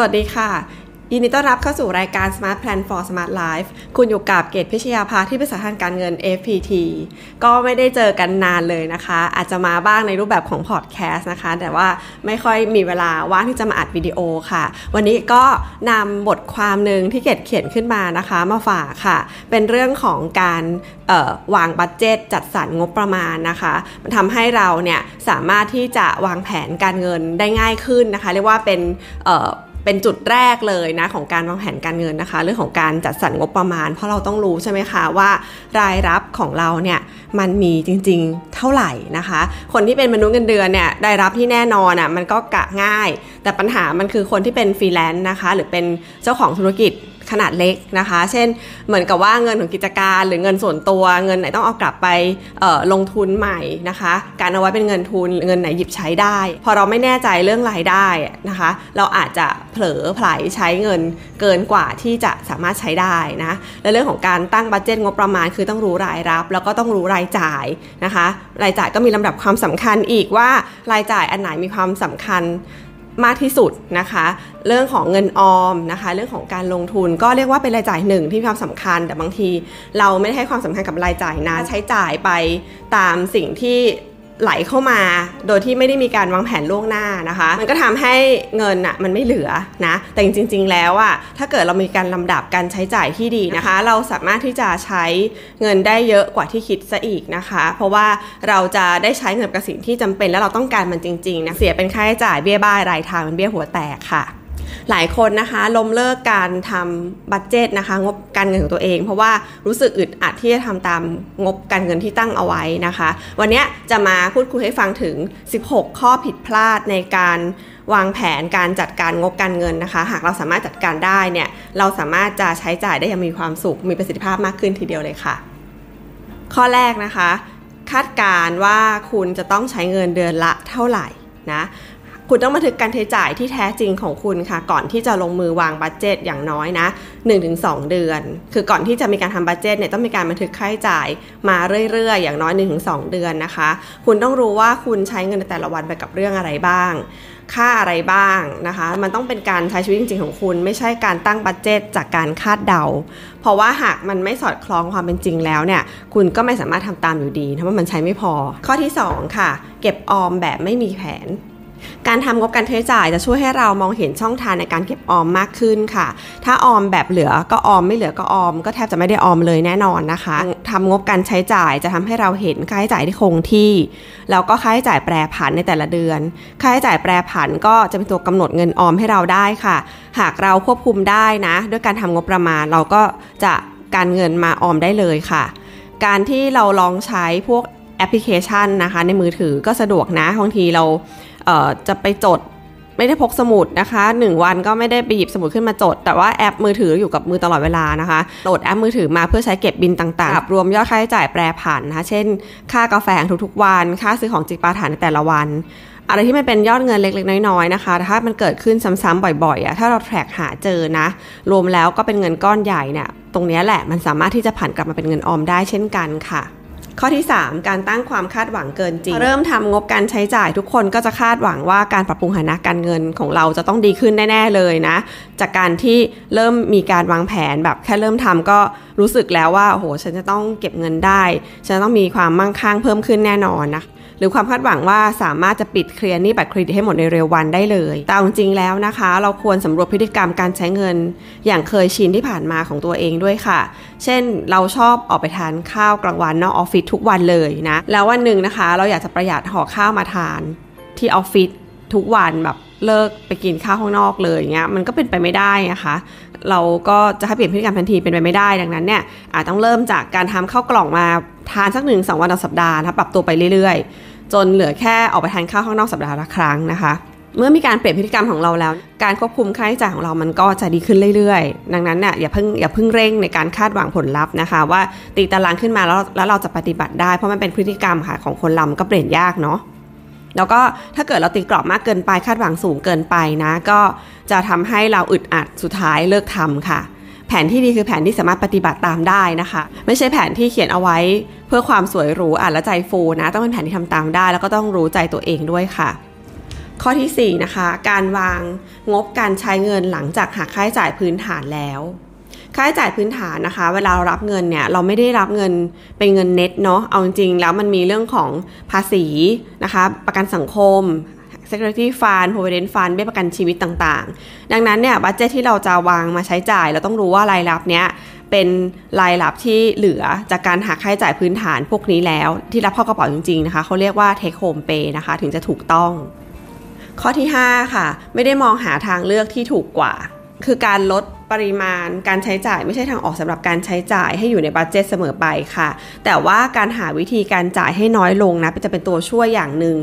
สวัสดีค่ะยินดีต้อนรับเข้าสู่รายการ Smart Plan for Smart Life คุณอยู่กับเกตพิชยาภาที่ปรึกษาทางการเงิน FPT ก็ไม่ได้เจอกันนานเลยนะคะ อาจจะมาบ้างในรูปแบบของพอดแคสต์นะคะ แต่ว่าไม่ค่อยมีเวลาว่างที่จะมาอัดวิดีโอค่ะ วันนี้ก็นำบทความหนึ่งที่เกตเขียนขึ้นมานะคะ มาฝากค่ะ เป็นเรื่องของการวางบัตเจตจัดสรรงบประมาณนะคะ มันทำให้เราเนี่ยสามารถที่จะวางแผนการเงินได้ง่ายขึ้นนะคะ เรียกว่าเป็น เป็นจุดแรกเลยนะของการวางแผนการเงินนะคะ เรื่องของการจัดสรรงบประมาณ เพราะเราต้องรู้ใช่ไหมคะว่ารายรับของเราเนี่ยมันมีจริงๆเท่าไหร่นะคะ คนที่เป็นมนุษย์เงินเดือนเนี่ยได้รับที่แน่นอนอะมันก็กะง่าย แต่ปัญหามันคือคนที่เป็นฟรีแลนซ์นะคะ หรือเป็นเจ้าของธุรกิจ ขนาดเล็กนะคะ เช่นเหมือนกับว่าเงินของกิจการหรือเงินส่วนตัว เงินไหนต้องเอากลับไปลงทุนใหม่นะคะ การเอาไว้เป็นเงินทุนเงินไหนหยิบใช้ได้ พอเราไม่แน่ใจเรื่องรายได้นะคะ เราอาจจะเผลอไผลใช้เงินเกินกว่าที่จะสามารถใช้ได้นะและเรื่องของการตั้งบัตเจตงบประมาณคือต้องรู้รายรับ แล้วก็ต้องรู้รายจ่ายนะคะ รายจ่ายก็มีลำดับความสำคัญอีกว่ารายจ่ายอันไหนมีความสำคัญ มากที่สุดนะคะ เรื่องของเงินออมนะคะ เรื่องของการลงทุนก็เรียกว่าเป็นรายจ่ายหนึ่งที่มีความสำคัญ แต่บางทีเราไม่ได้ให้ความสำคัญกับรายจ่ายนะใช้จ่ายไปตามสิ่งที่ ไหลเข้ามาโดยที่ไม่ได้มีการวางแผนล่วงหน้านะคะ มันก็ทำให้เงินอะมันไม่เหลือนะ แต่จริง ๆ แล้วอะถ้าเกิดเรามีการลำดับการใช้จ่ายที่ดีนะคะ เราสามารถที่จะใช้เงินได้เยอะกว่าที่คิดซะอีกนะคะ เพราะว่าเราจะได้ใช้เงินกับสิ่งที่จำเป็น แล้วเราต้องการมันจริงๆนะเสียเป็นค่าใช้จ่ายเบี้ยบ้ายรายทางเป็นเบี้ยหัวแตกค่ะ หลายคนนะคะล้มเลิกการทำบัตเจตนะคะ งบการเงินของตัวเอง เพราะว่ารู้สึกอึดอัดที่จะทำตามงบการเงินที่ตั้งเอาไว้นะคะ วันนี้จะมาพูดคุยให้ฟังถึง 16 ข้อผิดพลาดในการวางแผนการจัดการงบการเงินนะคะ หากเราสามารถจัดการได้เนี่ยเราสามารถจะใช้จ่ายได้อย่างมีความสุข มีประสิทธิภาพมากขึ้นทีเดียวเลยค่ะ ข้อแรกนะคะ คาดการว่าคุณจะต้องใช้เงินเดือนละเท่าไหร่นะ คุณต้องบันทึกการใช้จ่ายที่แท้จริงของคุณค่ะ ก่อนที่จะลงมือวาง budget อย่างน้อยนะ 1-2 เดือน คือก่อนที่จะมีการทำ budget เนี่ยต้องมีการบันทึกค่าใช้จ่ายมาเรื่อยๆ อย่างน้อย 1-2 เดือนนะคะ คุณต้องรู้ว่าคุณใช้เงินในแต่ละวันไปกับเรื่องอะไรบ้าง ค่าอะไรบ้างนะคะ มันต้องเป็นการใช้ชีวิตจริงๆของคุณ ไม่ใช่การตั้ง budget จากการคาดเดา เพราะว่าหากมันไม่สอดคล้องความเป็นจริงแล้วเนี่ย คุณก็ไม่สามารถทำตามอยู่ดีเพราะมันใช้ไม่พอ ข้อที่ 2 ค่ะ เก็บออมแบบไม่มีแผน การทำงบการใช้จ่ายจะช่วยให้เรามองเห็นช่องทางในการเก็บออมมากขึ้นค่ะ ถ้าออมแบบเหลือก็ออมไม่เหลือก็ออม ก็แทบจะไม่ได้ออมเลยแน่นอนนะคะทำงบการใช้จ่ายจะทำให้เราเห็นค่าใช้จ่ายที่คงที่แล้วก็ค่าใช้จ่ายแปรผันในแต่ละเดือน ค่าใช้จ่ายแปรผันก็จะเป็นตัวกำหนดเงินออมให้เราได้ค่ะ หากเราควบคุมได้นะ ด้วยการทำงบประมาณเราก็จะการเงินมาออมได้เลยค่ะ การที่เราลองใช้พวกแอปพลิเคชันนะคะ ในมือถือก็สะดวกนะบางทีเรา จะไปจดไม่ได้พกสมุดนะคะ1วันก็ไม่ได้ไปหยิบสมุดขึ้นมาจด แต่ว่าแอปมือถืออยู่กับมือตลอดเวลานะคะโหลดแอปมือถือมาเพื่อใช้เก็บบิลต่างๆรวมยอดค่าใช้จ่ายแปรผันนะคะเช่น ค่ากาแฟทุกๆวัน ค่าซื้อของจิปาถะในแต่ละวัน อะไรที่มันเป็นยอดเงินเล็กๆ น้อยๆนะคะถ้ามันเกิดขึ้นซ้ำๆบ่อยๆอะถ้าเราแทร็กหาเจอนะ รวมแล้วก็เป็นเงินก้อนใหญ่เนี่ยตรงนี้แหละมันสามารถที่จะผันกลับมาเป็นเงินออมได้เช่นกันค่ะ ข้อที่ 3 การตั้งความคาดหวังเกินจริง เริ่มทำงบการใช้จ่ายทุกคนก็จะคาดหวังว่าการปรับปรุงฐานะการเงินของเราจะต้องดีขึ้นแน่ ๆเลยนะ จากการที่เริ่มมีการวางแผนแบบแค่เริ่มทำก็รู้สึกแล้วว่าโอ้โหฉันจะต้องเก็บเงินได้ ฉันต้องมีความมั่งคั่งเพิ่มขึ้นแน่นอนนะหรือความคาดหวังว่าสามารถจะปิดเคลียร์นี้บัตรเครดิตให้หมดในเร็ววันได้เลย แต่จริงแล้วนะคะ เราควรสำรวจพฤติกรรมการใช้เงิน อย่างเคยชินที่ผ่านมาของตัวเองด้วยค่ะ เช่น เราชอบออกไปทานข้าวกลางวันนอกออฟฟิศทุกวันเลยนะ แล้ววันหนึ่งนะคะ เราอยากจะประหยัดห่อข้าวมาทานที่ออฟฟิศทุกวันแบบเลิกไปกินข้าวข้างนอกเลยเงี้ยมันก็เป็นไปไม่ได้นะคะ เราก็จะให้เปลี่ยนพฤติกรรมทันทีเป็นไปไม่ได้ดังนั้นเนี่ยอาจต้องเริ่มจากการทำข้าวกล่องมาทานสักหนึ่งสองวันต่อสัปดาห์นะปรับตัวไปเรื่อยๆ จนเหลือแค่ออกไปทานข้าวข้างนอกสัปดาห์ละครั้งนะคะ เมื่อมีการเปลี่ยนพฤติกรรมของเราแล้ว การควบคุมค่าใช้จ่ายของเรามันก็จะดีขึ้นเรื่อยๆ ดังนั้นเนี่ยอย่าเพิ่งอย่าเพิ่งเร่งในการคาดหวังผลลัพธ์นะคะ ว่าตีตารางขึ้นมาแล้วแล้วเราจะปฏิบัติได้ เพราะมันเป็นพฤติกรรมค่ะของคนเราก็เปลี่ยนยากเนาะแล้วก็ถ้าเกิดเราตีกรอบมากเกินไปคาดหวังสูงเกินไปนะ ก็จะทำให้เราอึดอัดสุดท้ายเลิกทำค่ะ แผนที่ดีคือแผนที่สามารถปฏิบัติตามได้นะคะ ไม่ใช่แผนที่เขียนเอาไว้ เพื่อความสวยหรูอ่านและใจฟูนะ ต้องเป็นแผนที่ทำตามได้ แล้วก็ต้องรู้ใจตัวเองด้วยค่ะ ข้อที่ 4 นะคะ การวางงบการใช้เงินหลังจากหักค่าใช้จ่ายพื้นฐานแล้วค่าใช้จ่ายพื้นฐานนะคะ เวลาเรารับเงินเนี่ยเราไม่ได้รับเงินเป็นเงินเน็ตเนาะเอาจริงๆแล้วมันมีเรื่องของภาษีนะคะ ประกันสังคม Security Fund Provident Fund เบี้ยประกันชีวิตต่างๆ ดังนั้นเนี่ยบัตเจตที่เราจะวางมาใช้จ่าย เราต้องรู้ว่ารายรับเนี้ยเป็นรายรับที่เหลือจากการหักค่าใช้จ่ายพื้นฐานพวกนี้แล้ว ที่รับเข้ากระเป๋าจริงๆนะคะเขาเรียกว่า take home pay นะคะ ถึงจะถูกต้อง ข้อที่ 5 ค่ะ ไม่ได้มองหาทางเลือกที่ถูกกว่า คือการลดปริมาณการใช้จ่ายไม่ใช่ทางออกสำหรับการใช้จ่ายให้อยู่ในบัตเจตเสมอไปค่ะ แต่ว่าการหาวิธีการจ่ายให้น้อยลงนะจะเป็นตัวช่วยอย่างหนึ่ง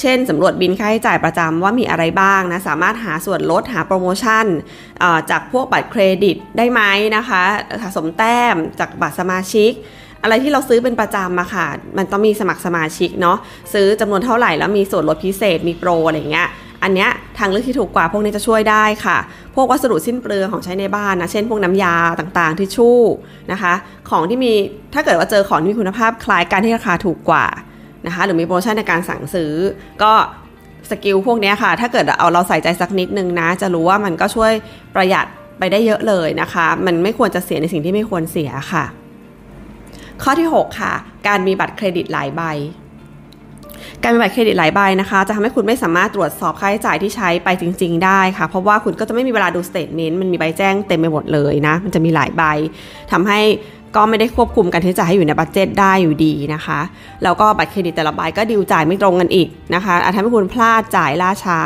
เช่นสำรวจบินค่าใช้จ่ายประจำว่ามีอะไรบ้างนะ สามารถหาส่วนลดหาโปรโมชั่นจากพวกบัตรเครดิตได้ไหมนะคะสะสมแต้มจากบัตรสมาชิกอะไรที่เราซื้อเป็นประจำมาค่ะ มันต้องมีสมัครสมาชิกเนาะ ซื้อจำนวนเท่าไหร่แล้วมีส่วนลดพิเศษ มีโปรอะไรเงี้ย อันเนี้ยทางเลือกที่ถูกกว่าพวกนี้จะช่วยได้ค่ะ พวกวัสดุสิ้นเปลืองของใช้ในบ้านนะ เช่นพวกน้ำยาต่างๆ ทิชชู่นะคะ ของที่มีถ้าเกิดว่าเจอของที่มีคุณภาพคล้ายกันที่ราคาถูกกว่านะคะ หรือมีโปรโมชั่นในการสั่งซื้อ ก็skill พวกนี้ค่ะ ถ้าเกิดเอาเราใส่ใจสักนิดนึงนะ จะรู้ว่ามันก็ช่วยประหยัดไปได้เยอะเลยนะคะ มันไม่ควรจะเสียในสิ่งที่ไม่ควรเสียค่ะ ข้อที่ 6 ค่ะ การมีบัตรเครดิตหลายใบ การมีบัตรเครดิตหลายใบนะคะ จะทำให้คุณไม่สามารถตรวจสอบค่าใช้จ่ายที่ใช้ไปจริง ๆ ได้ค่ะ เพราะว่าคุณก็จะไม่มีเวลาดู statement มันมีใบแจ้งเต็มไปหมดเลยนะ มันจะมีหลายใบทำให้ก็ไม่ได้ควบคุมการใช้จ่ายให้อยู่ใน budget ได้อยู่ดีนะคะ แล้วก็บัตรเครดิตแต่ละใบก็ดิวจ่ายไม่ตรงกันอีกนะคะอาจทำให้คุณพลาดจ่ายล่าช้า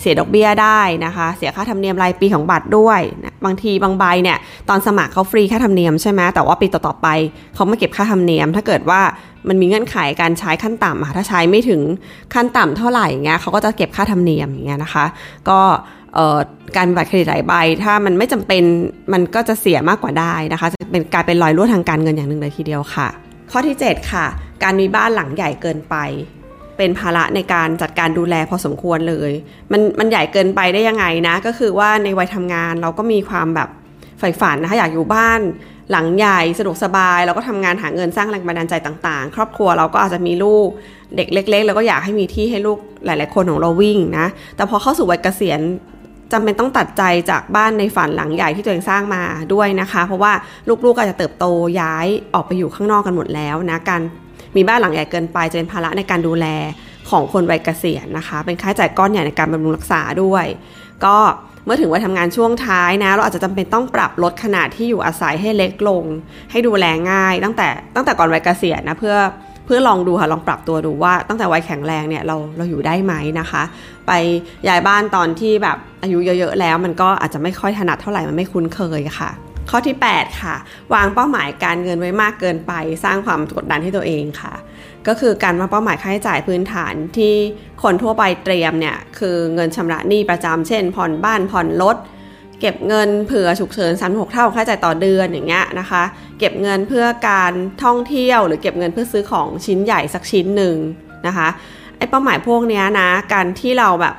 เสียดอกเบี้ยได้นะคะ เสียค่าธรรมเนียมรายปีของบัตรด้วยนะบางทีบางใบเนี่ยตอนสมัครเขาฟรีค่าธรรมเนียมใช่ไหมแต่ว่าปีต่อๆไปเขาไม่เก็บค่าธรรมเนียม ถ้าเกิดว่ามันมีเงื่อนไขการใช้ขั้นต่ำถ้าใช้ไม่ถึงขั้นต่ำเท่าไหร่เงี้ยเขาก็จะเก็บค่าธรรมเนียมอย่างเงี้ยนะคะ ก็การมีบัตรเครดิตหลายใบ ถ้ามันไม่จำเป็นมันก็จะเสียมากกว่าได้นะคะ จะเป็นกลายเป็นรอยรั่วทางการเงินอย่างหนึ่งเลยทีเดียวค่ะ ข้อที่ 7 ค่ะ การมีบ้านหลังใหญ่เกินไป เป็นภาระในการจัดการดูแลพอสมควรเลย มันมันใหญ่เกินไปได้ยังไงนะ ก็คือว่าในวัยทำงานเราก็มีความแบบใฝ่ฝันนะคะอยากอยู่บ้านหลังใหญ่สะดวกสบาย เราก็ทำงานหาเงินสร้างแรงบันดาลใจต่าง ๆ ครอบครัวเราก็อาจจะมีลูกเด็กเล็ก ๆ แล้วก็อยากให้มีที่ให้ลูกหลาย ๆ คนของเราวิ่งนะ แต่พอเข้าสู่วัยเกษียณจำเป็นต้องตัดใจจากบ้านในฝันหลังใหญ่ที่ตัวเองสร้างมาด้วยนะคะ เพราะว่าลูกๆอาจจะเติบโตย้ายออกไปอยู่ข้างนอกกันหมดแล้วนะการ มีบ้านหลังใหญ่เกินไปจะเป็นภาระในการดูแลของคนวัยเกษียณนะคะ เป็นค่าใช้จ่ายก้อนใหญ่ในการบำรุงรักษาด้วย ก็เมื่อถึงวัยทำงานช่วงท้ายนะ เราอาจจะจำเป็นต้องปรับลดขนาดที่อยู่อาศัยให้เล็กลง ให้ดูแลง่าย ตั้งแต่ตั้งแต่ก่อนวัยเกษียณนะเพื่อเพื่อลองดูค่ะลองปรับตัวดูว่าตั้งแต่วัยแข็งแรงเนี่ยเราเราอยู่ได้ไหมนะคะ ไปย้ายบ้านตอนที่แบบอายุเยอะ ๆ แล้ว มันก็อาจจะไม่ค่อยถนัดเท่าไหร่มันไม่คุ้นเคยค่ะ ข้อที่ 8 ค่ะ วางเป้าหมายการเงินไว้มากเกินไป สร้างความกดดันให้ตัวเองค่ะ ก็คือการวางเป้าหมายค่าใช้จ่ายพื้นฐานที่คนทั่วไปเตรียมเนี่ยคือเงินชำระหนี้ประจำเช่น ผ่อนบ้านผ่อนรถเก็บเงินเผื่อฉุกเฉินสามหกเท่าค่าใช้จ่ายต่อเดือนอย่างเงี้ยนะคะ เก็บเงินเพื่อการท่องเที่ยว หรือเก็บเงินเพื่อซื้อของชิ้นใหญ่สักชิ้นหนึ่งนะคะไอ้เป้าหมายพวกนี้นะการที่เราแบบ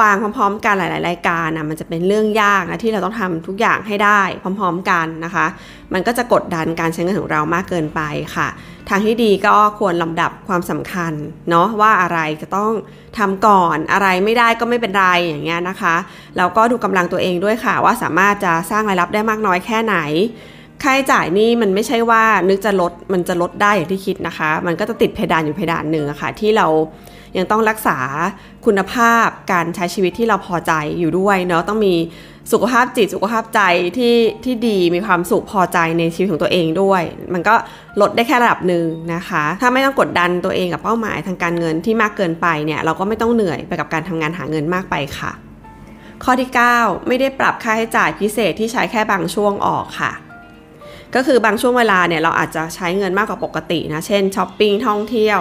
วางพร้อมๆ กันหลายๆรายการนะมันจะเป็นเรื่องยากนะที่เราต้องทำทุกอย่างให้ได้พร้อมๆกันนะคะ มันก็จะกดดันการใช้เงินของเรามากเกินไปค่ะ ทางที่ดีก็ควรลำดับความสำคัญเนาะว่าอะไรจะต้องทำก่อนอะไรไม่ได้ก็ไม่เป็นไรอย่างเงี้ยนะคะแล้วก็ดูกำลังตัวเองด้วยค่ะ ว่าสามารถจะสร้างรายรับได้มากน้อยแค่ไหน ค่าใช้จ่ายนี่มันไม่ใช่ว่านึกจะลดมันจะลดได้อย่างที่คิดนะคะ มันก็จะติดเพดานอยู่เพดานหนึ่งอะคะ่ะที่เรายังต้องรักษาคุณภาพการใช้ชีวิตที่เราพอใจอยู่ด้วยเนาะต้องมีสุขภาพจิตสุขภาพใจที่ที่ดีมีความสุขพอใจในชีวิตของตัวเองด้วย มันก็ลดได้แค่ระดับหนึ่งนะคะ ถ้าไม่ต้องกดดันตัวเองกับเป้าหมายทางการเงินที่มากเกินไปเนี่ยเราก็ไม่ต้องเหนื่อยไปกับการทำงานหาเงินมากไปค่ะ ข้อที่ 9 ไม่ได้ปรับค่าใช้จ่ายพิเศษที่ใช้แค่บางช่วงออกค่ะ ก็คือบางช่วงเวลาเนี่ยเราอาจจะใช้เงินมากกว่าปกตินะ เช่นช้อปปิ้งท่องเที่ยว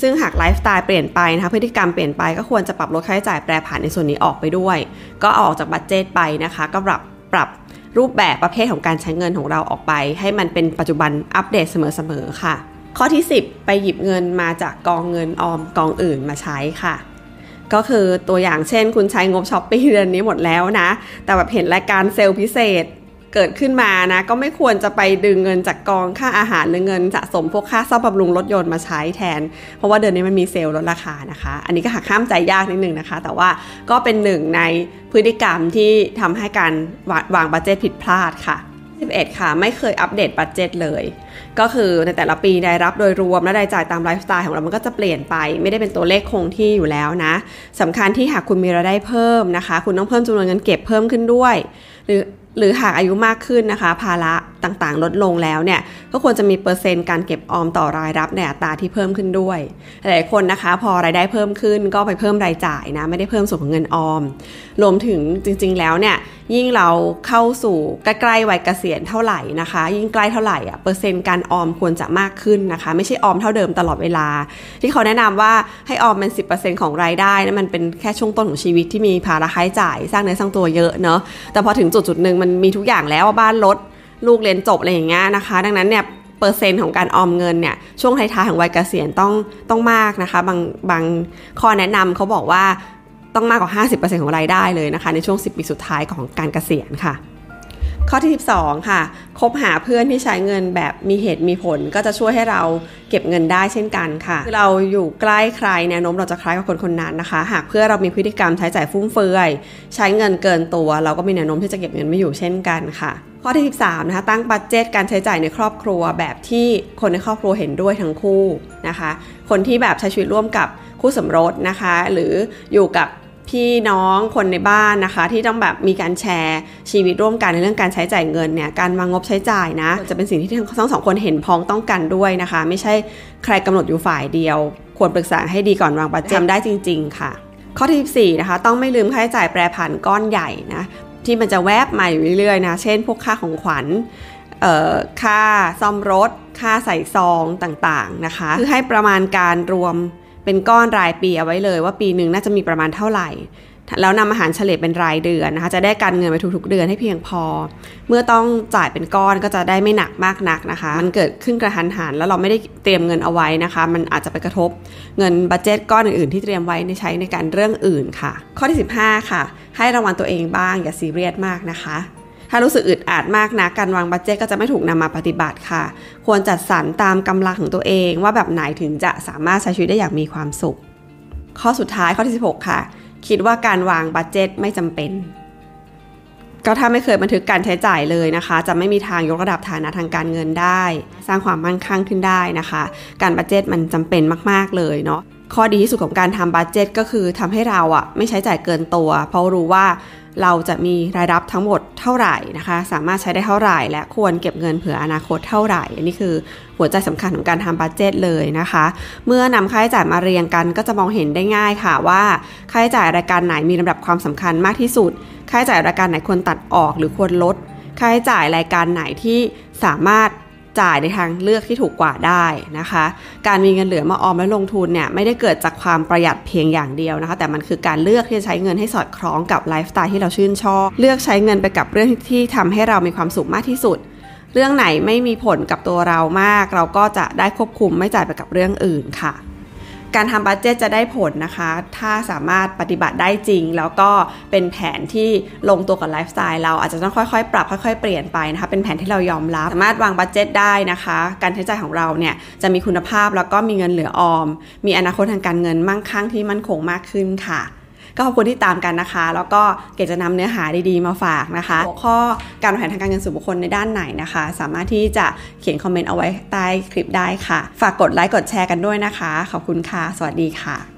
ซึ่งหากไลฟ์สไตล์เปลี่ยนไปนะคะพฤติกรรมเปลี่ยนไปก็ควรจะปรับลดค่าใช้จ่ายแปรผันในส่วนนี้ออกไปด้วย ก็ออกจากบัตเจตไปนะคะ ก็ปรับปรับรูปแบบประเภทของการใช้เงินของเราออกไป ให้มันเป็นปัจจุบันอัปเดตเสมอๆค่ะ ข้อที่ 10 ไปหยิบเงินมาจากกองเงินออมกองอื่นมาใช้ค่ะก็คือตัวอย่างเช่นคุณใช้งบช้อปปิ้งเดือนนี้หมดแล้วนะ แต่แบบเห็นรายการเซลล์พิเศษ เกิดขึ้นมานะ ก็ไม่ควรจะไปดึงเงินจากกองค่าอาหารหรือเงินสะสมพวกค่าซ่อมบำรุงรถยนต์มาใช้แทน เพราะว่าเดือนนี้มันมีเซลล์ลดราคานะคะ อันนี้ก็หักห้ามใจยากนิดนึงนะคะ แต่ว่าก็เป็นหนึ่งในพฤติกรรมที่ทำให้การวาง budget ผิดพลาดค่ะ 11 ค่ะ ไม่เคยอัปเดต budget เลย ก็คือในแต่ละปีรายรับโดยรวมและรายจ่ายตามไลฟ์สไตล์ของเรามันก็จะเปลี่ยนไป ไม่ได้เป็นตัวเลขคงที่อยู่แล้วนะสำคัญที่หากคุณมีรายได้เพิ่มนะคะ คุณต้องเพิ่มจำนวนเงินเก็บเพิ่มขึ้นด้วย หรือหรือหากอายุมากขึ้นนะคะ ภาระต่างๆ ลดลงแล้วเนี่ยก็ควรจะมีเปอร์เซ็นต์การเก็บออมต่อรายรับในอัตราที่เพิ่มขึ้นด้วย หลายคนนะคะ พอรายได้เพิ่มขึ้นก็ไปเพิ่มรายจ่ายนะไม่ได้เพิ่มส่วนของเงินออม รวมถึงจริงๆแล้วเนี่ยยิ่งเราเข้าสู่ใกล้ๆวัยเกษียณเท่าไหร่นะคะ ยิ่งใกล้เท่าไหร่อะเปอร์เซ็นต์การออมควรจะมากขึ้นนะคะ ไม่ใช่ออมเท่าเดิมตลอดเวลา ที่เขาแนะนำว่าให้ออมเป็น 10%ของรายได้นะมันเป็นแค่ช่วงต้นของชีวิตที่มีภาระค่าใช้จ่าย สร้างเนื้อสร้างตัวเยอะเนาะแต่พอถึงจุดจุดหนึ่งมันมีทุกอย่างแล้วว่าบ้านรถลูกเรียนจบอะไรอย่างเงี้ยนะคะ ดังนั้นเนี่ยเปอร์เซ็นต์ของการออมเงินเนี่ยช่วงท้ายๆของวัยเกษียณต้องต้องมากนะคะ บางบางข้อแนะนำเขาบอกว่าต้องมากกว่า 50%ของรายได้เลยนะคะ ในช่วง 10 ปีสุดท้ายของการเกษียณค่ะ ข้อที่ 12 ค่ะ คบหาเพื่อนที่ใช้เงินแบบมีเหตุมีผลก็จะช่วยให้เราเก็บเงินได้เช่นกันค่ะคือเราอยู่ใกล้ใครแนวโน้มเราจะคล้ายกับคนคนนั้นนะคะ หากเพื่อเรามีพฤติกรรมใช้จ่ายฟุ่มเฟือย ใช้เงินเกินตัว เราก็มีแนวโน้มที่จะเก็บเงินไม่อยู่เช่นกันค่ะ ข้อที่ 13 นะคะ ตั้งบัตเจตการใช้จ่ายในครอบครัวแบบที่คนในครอบครัวเห็นด้วยทั้งคู่นะคะ คนที่แบบใช้ชีวิตร่วมกับคู่สมรสนะคะ หรืออยู่กับ พี่น้องคนในบ้านนะคะ ที่ต้องแบบมีการแชร์ชีวิตร่วมกันในเรื่องการใช้จ่ายเงินเนี่ยการวางงบใช้จ่ายนะ จะเป็นสิ่งที่ทั้งสองคนเห็นพ้องต้องกันด้วยนะคะ ไม่ใช่ใครกำหนดอยู่ฝ่ายเดียว ควรปรึกษาให้ดีก่อนวางบัตรทำได้จริง ๆ ค่ะ ข้อที่14นะคะต้องไม่ลืมค่าใช้จ่ายแปรผันก้อนใหญ่นะที่มันจะแวบมาอยู่เรื่อยๆนะเช่น พวกค่าของขวัญค่าซ่อมรถ ค่าใส่ซองต่างๆนะคะ คือให้ประมาณการรวม เป็นก้อนรายปีเอาไว้เลย ว่าปีหนึ่งน่าจะมีประมาณเท่าไหร่ แล้วนำอาหารเฉลี่ยเป็นรายเดือนนะคะ จะได้การเงินไปทุกๆเดือนให้เพียงพอ เมื่อต้องจ่ายเป็นก้อนก็จะได้ไม่หนักมากนักนะคะ มันเกิดขึ้นกระทันหันแล้วเราไม่ได้เตรียมเงินเอาไว้นะคะ มันอาจจะไปกระทบเงิน budget ก้อนอื่นๆที่เตรียมไว้ในใช้ในการเรื่องอื่นค่ะ ข้อที่ 15 ค่ะ ให้รางวัลตัวเองบ้างอย่าซีเรียสมากนะคะ ถ้ารู้สึกอึดอัดมากนะการวาง budget ก็จะไม่ถูกนำมาปฏิบัติค่ะ ควรจัดสรรตามกำลังของตัวเองว่าแบบไหนถึงจะสามารถใช้ชีวิตได้อย่างมีความสุข ข้อสุดท้ายข้อที่ 16 ค่ะ คิดว่าการวาง budget ไม่จำเป็น ก็ถ้าไม่เคยบันทึกการใช้จ่ายเลยนะคะ จะไม่มีทางยกระดับฐานะทางการเงินได้ สร้างความมั่นคงขึ้นได้นะคะ การ budget มันจำเป็นมาก ๆเลยเนาะข้อดีที่สุดของการทำ budget ก็คือทำให้เราอะไม่ใช้จ่ายเกินตัว เพราะรู้ว่า เราจะมีรายรับทั้งหมดเท่าไหร่นะคะ สามารถใช้ได้เท่าไหร่ และควรเก็บเงินเผื่ออนาคตเท่าไหร่ อันนี้คือหัวใจสำคัญของการทำ budget เลยนะคะ เมื่อนำค่าใช้จ่ายมาเรียงกันก็จะมองเห็นได้ง่ายค่ะว่าค่าใช้จ่ายรายการไหนมีลำดับความสำคัญมากที่สุด ค่าใช้จ่ายรายการไหนควรตัดออกหรือควรลด ค่าใช้จ่ายรายการไหนที่สามารถ จ่ายในทางเลือกที่ถูกกว่าได้นะคะ การมีเงินเหลือมาออมและลงทุนเนี่ยไม่ได้เกิดจากความประหยัดเพียงอย่างเดียวนะคะ แต่มันคือการเลือกที่จะใช้เงินให้สอดคล้องกับไลฟ์สไตล์ที่เราชื่นชอบ เลือกใช้เงินไปกับเรื่องที่ทำให้เรามีความสุขมากที่สุด เรื่องไหนไม่มีผลกับตัวเรามาก เราก็จะได้ควบคุมไม่จ่ายไปกับเรื่องอื่นค่ะ การทำ budget จะได้ผลนะคะ ถ้าสามารถปฏิบัติได้จริง แล้วก็เป็นแผนที่ลงตัวกับไลฟ์สไตล์เราอาจจะต้องค่อยๆ ปรับค่อยๆ เปลี่ยนไปนะคะ เป็นแผนที่เรายอมรับ สามารถวาง budget ได้นะคะ การใช้จ่ายของเราเนี่ยจะมีคุณภาพแล้วก็มีเงินเหลือออม มีอนาคตทางการเงินมั่งคั่งที่มั่นคงมากขึ้นค่ะ ก็ขอบคุณที่ตามกันนะคะ แล้วก็เกจะนำเนื้อหาดีๆมาฝากนะคะหัวข้อการวางแผนทางการเงินส่วนบุคคลในด้านไหนนะคะ สามารถที่จะเขียนคอมเมนต์เอาไว้ใต้คลิปได้ค่ะ ฝากกดไลค์กดแชร์กันด้วยนะคะ ขอบคุณค่ะ สวัสดีค่ะ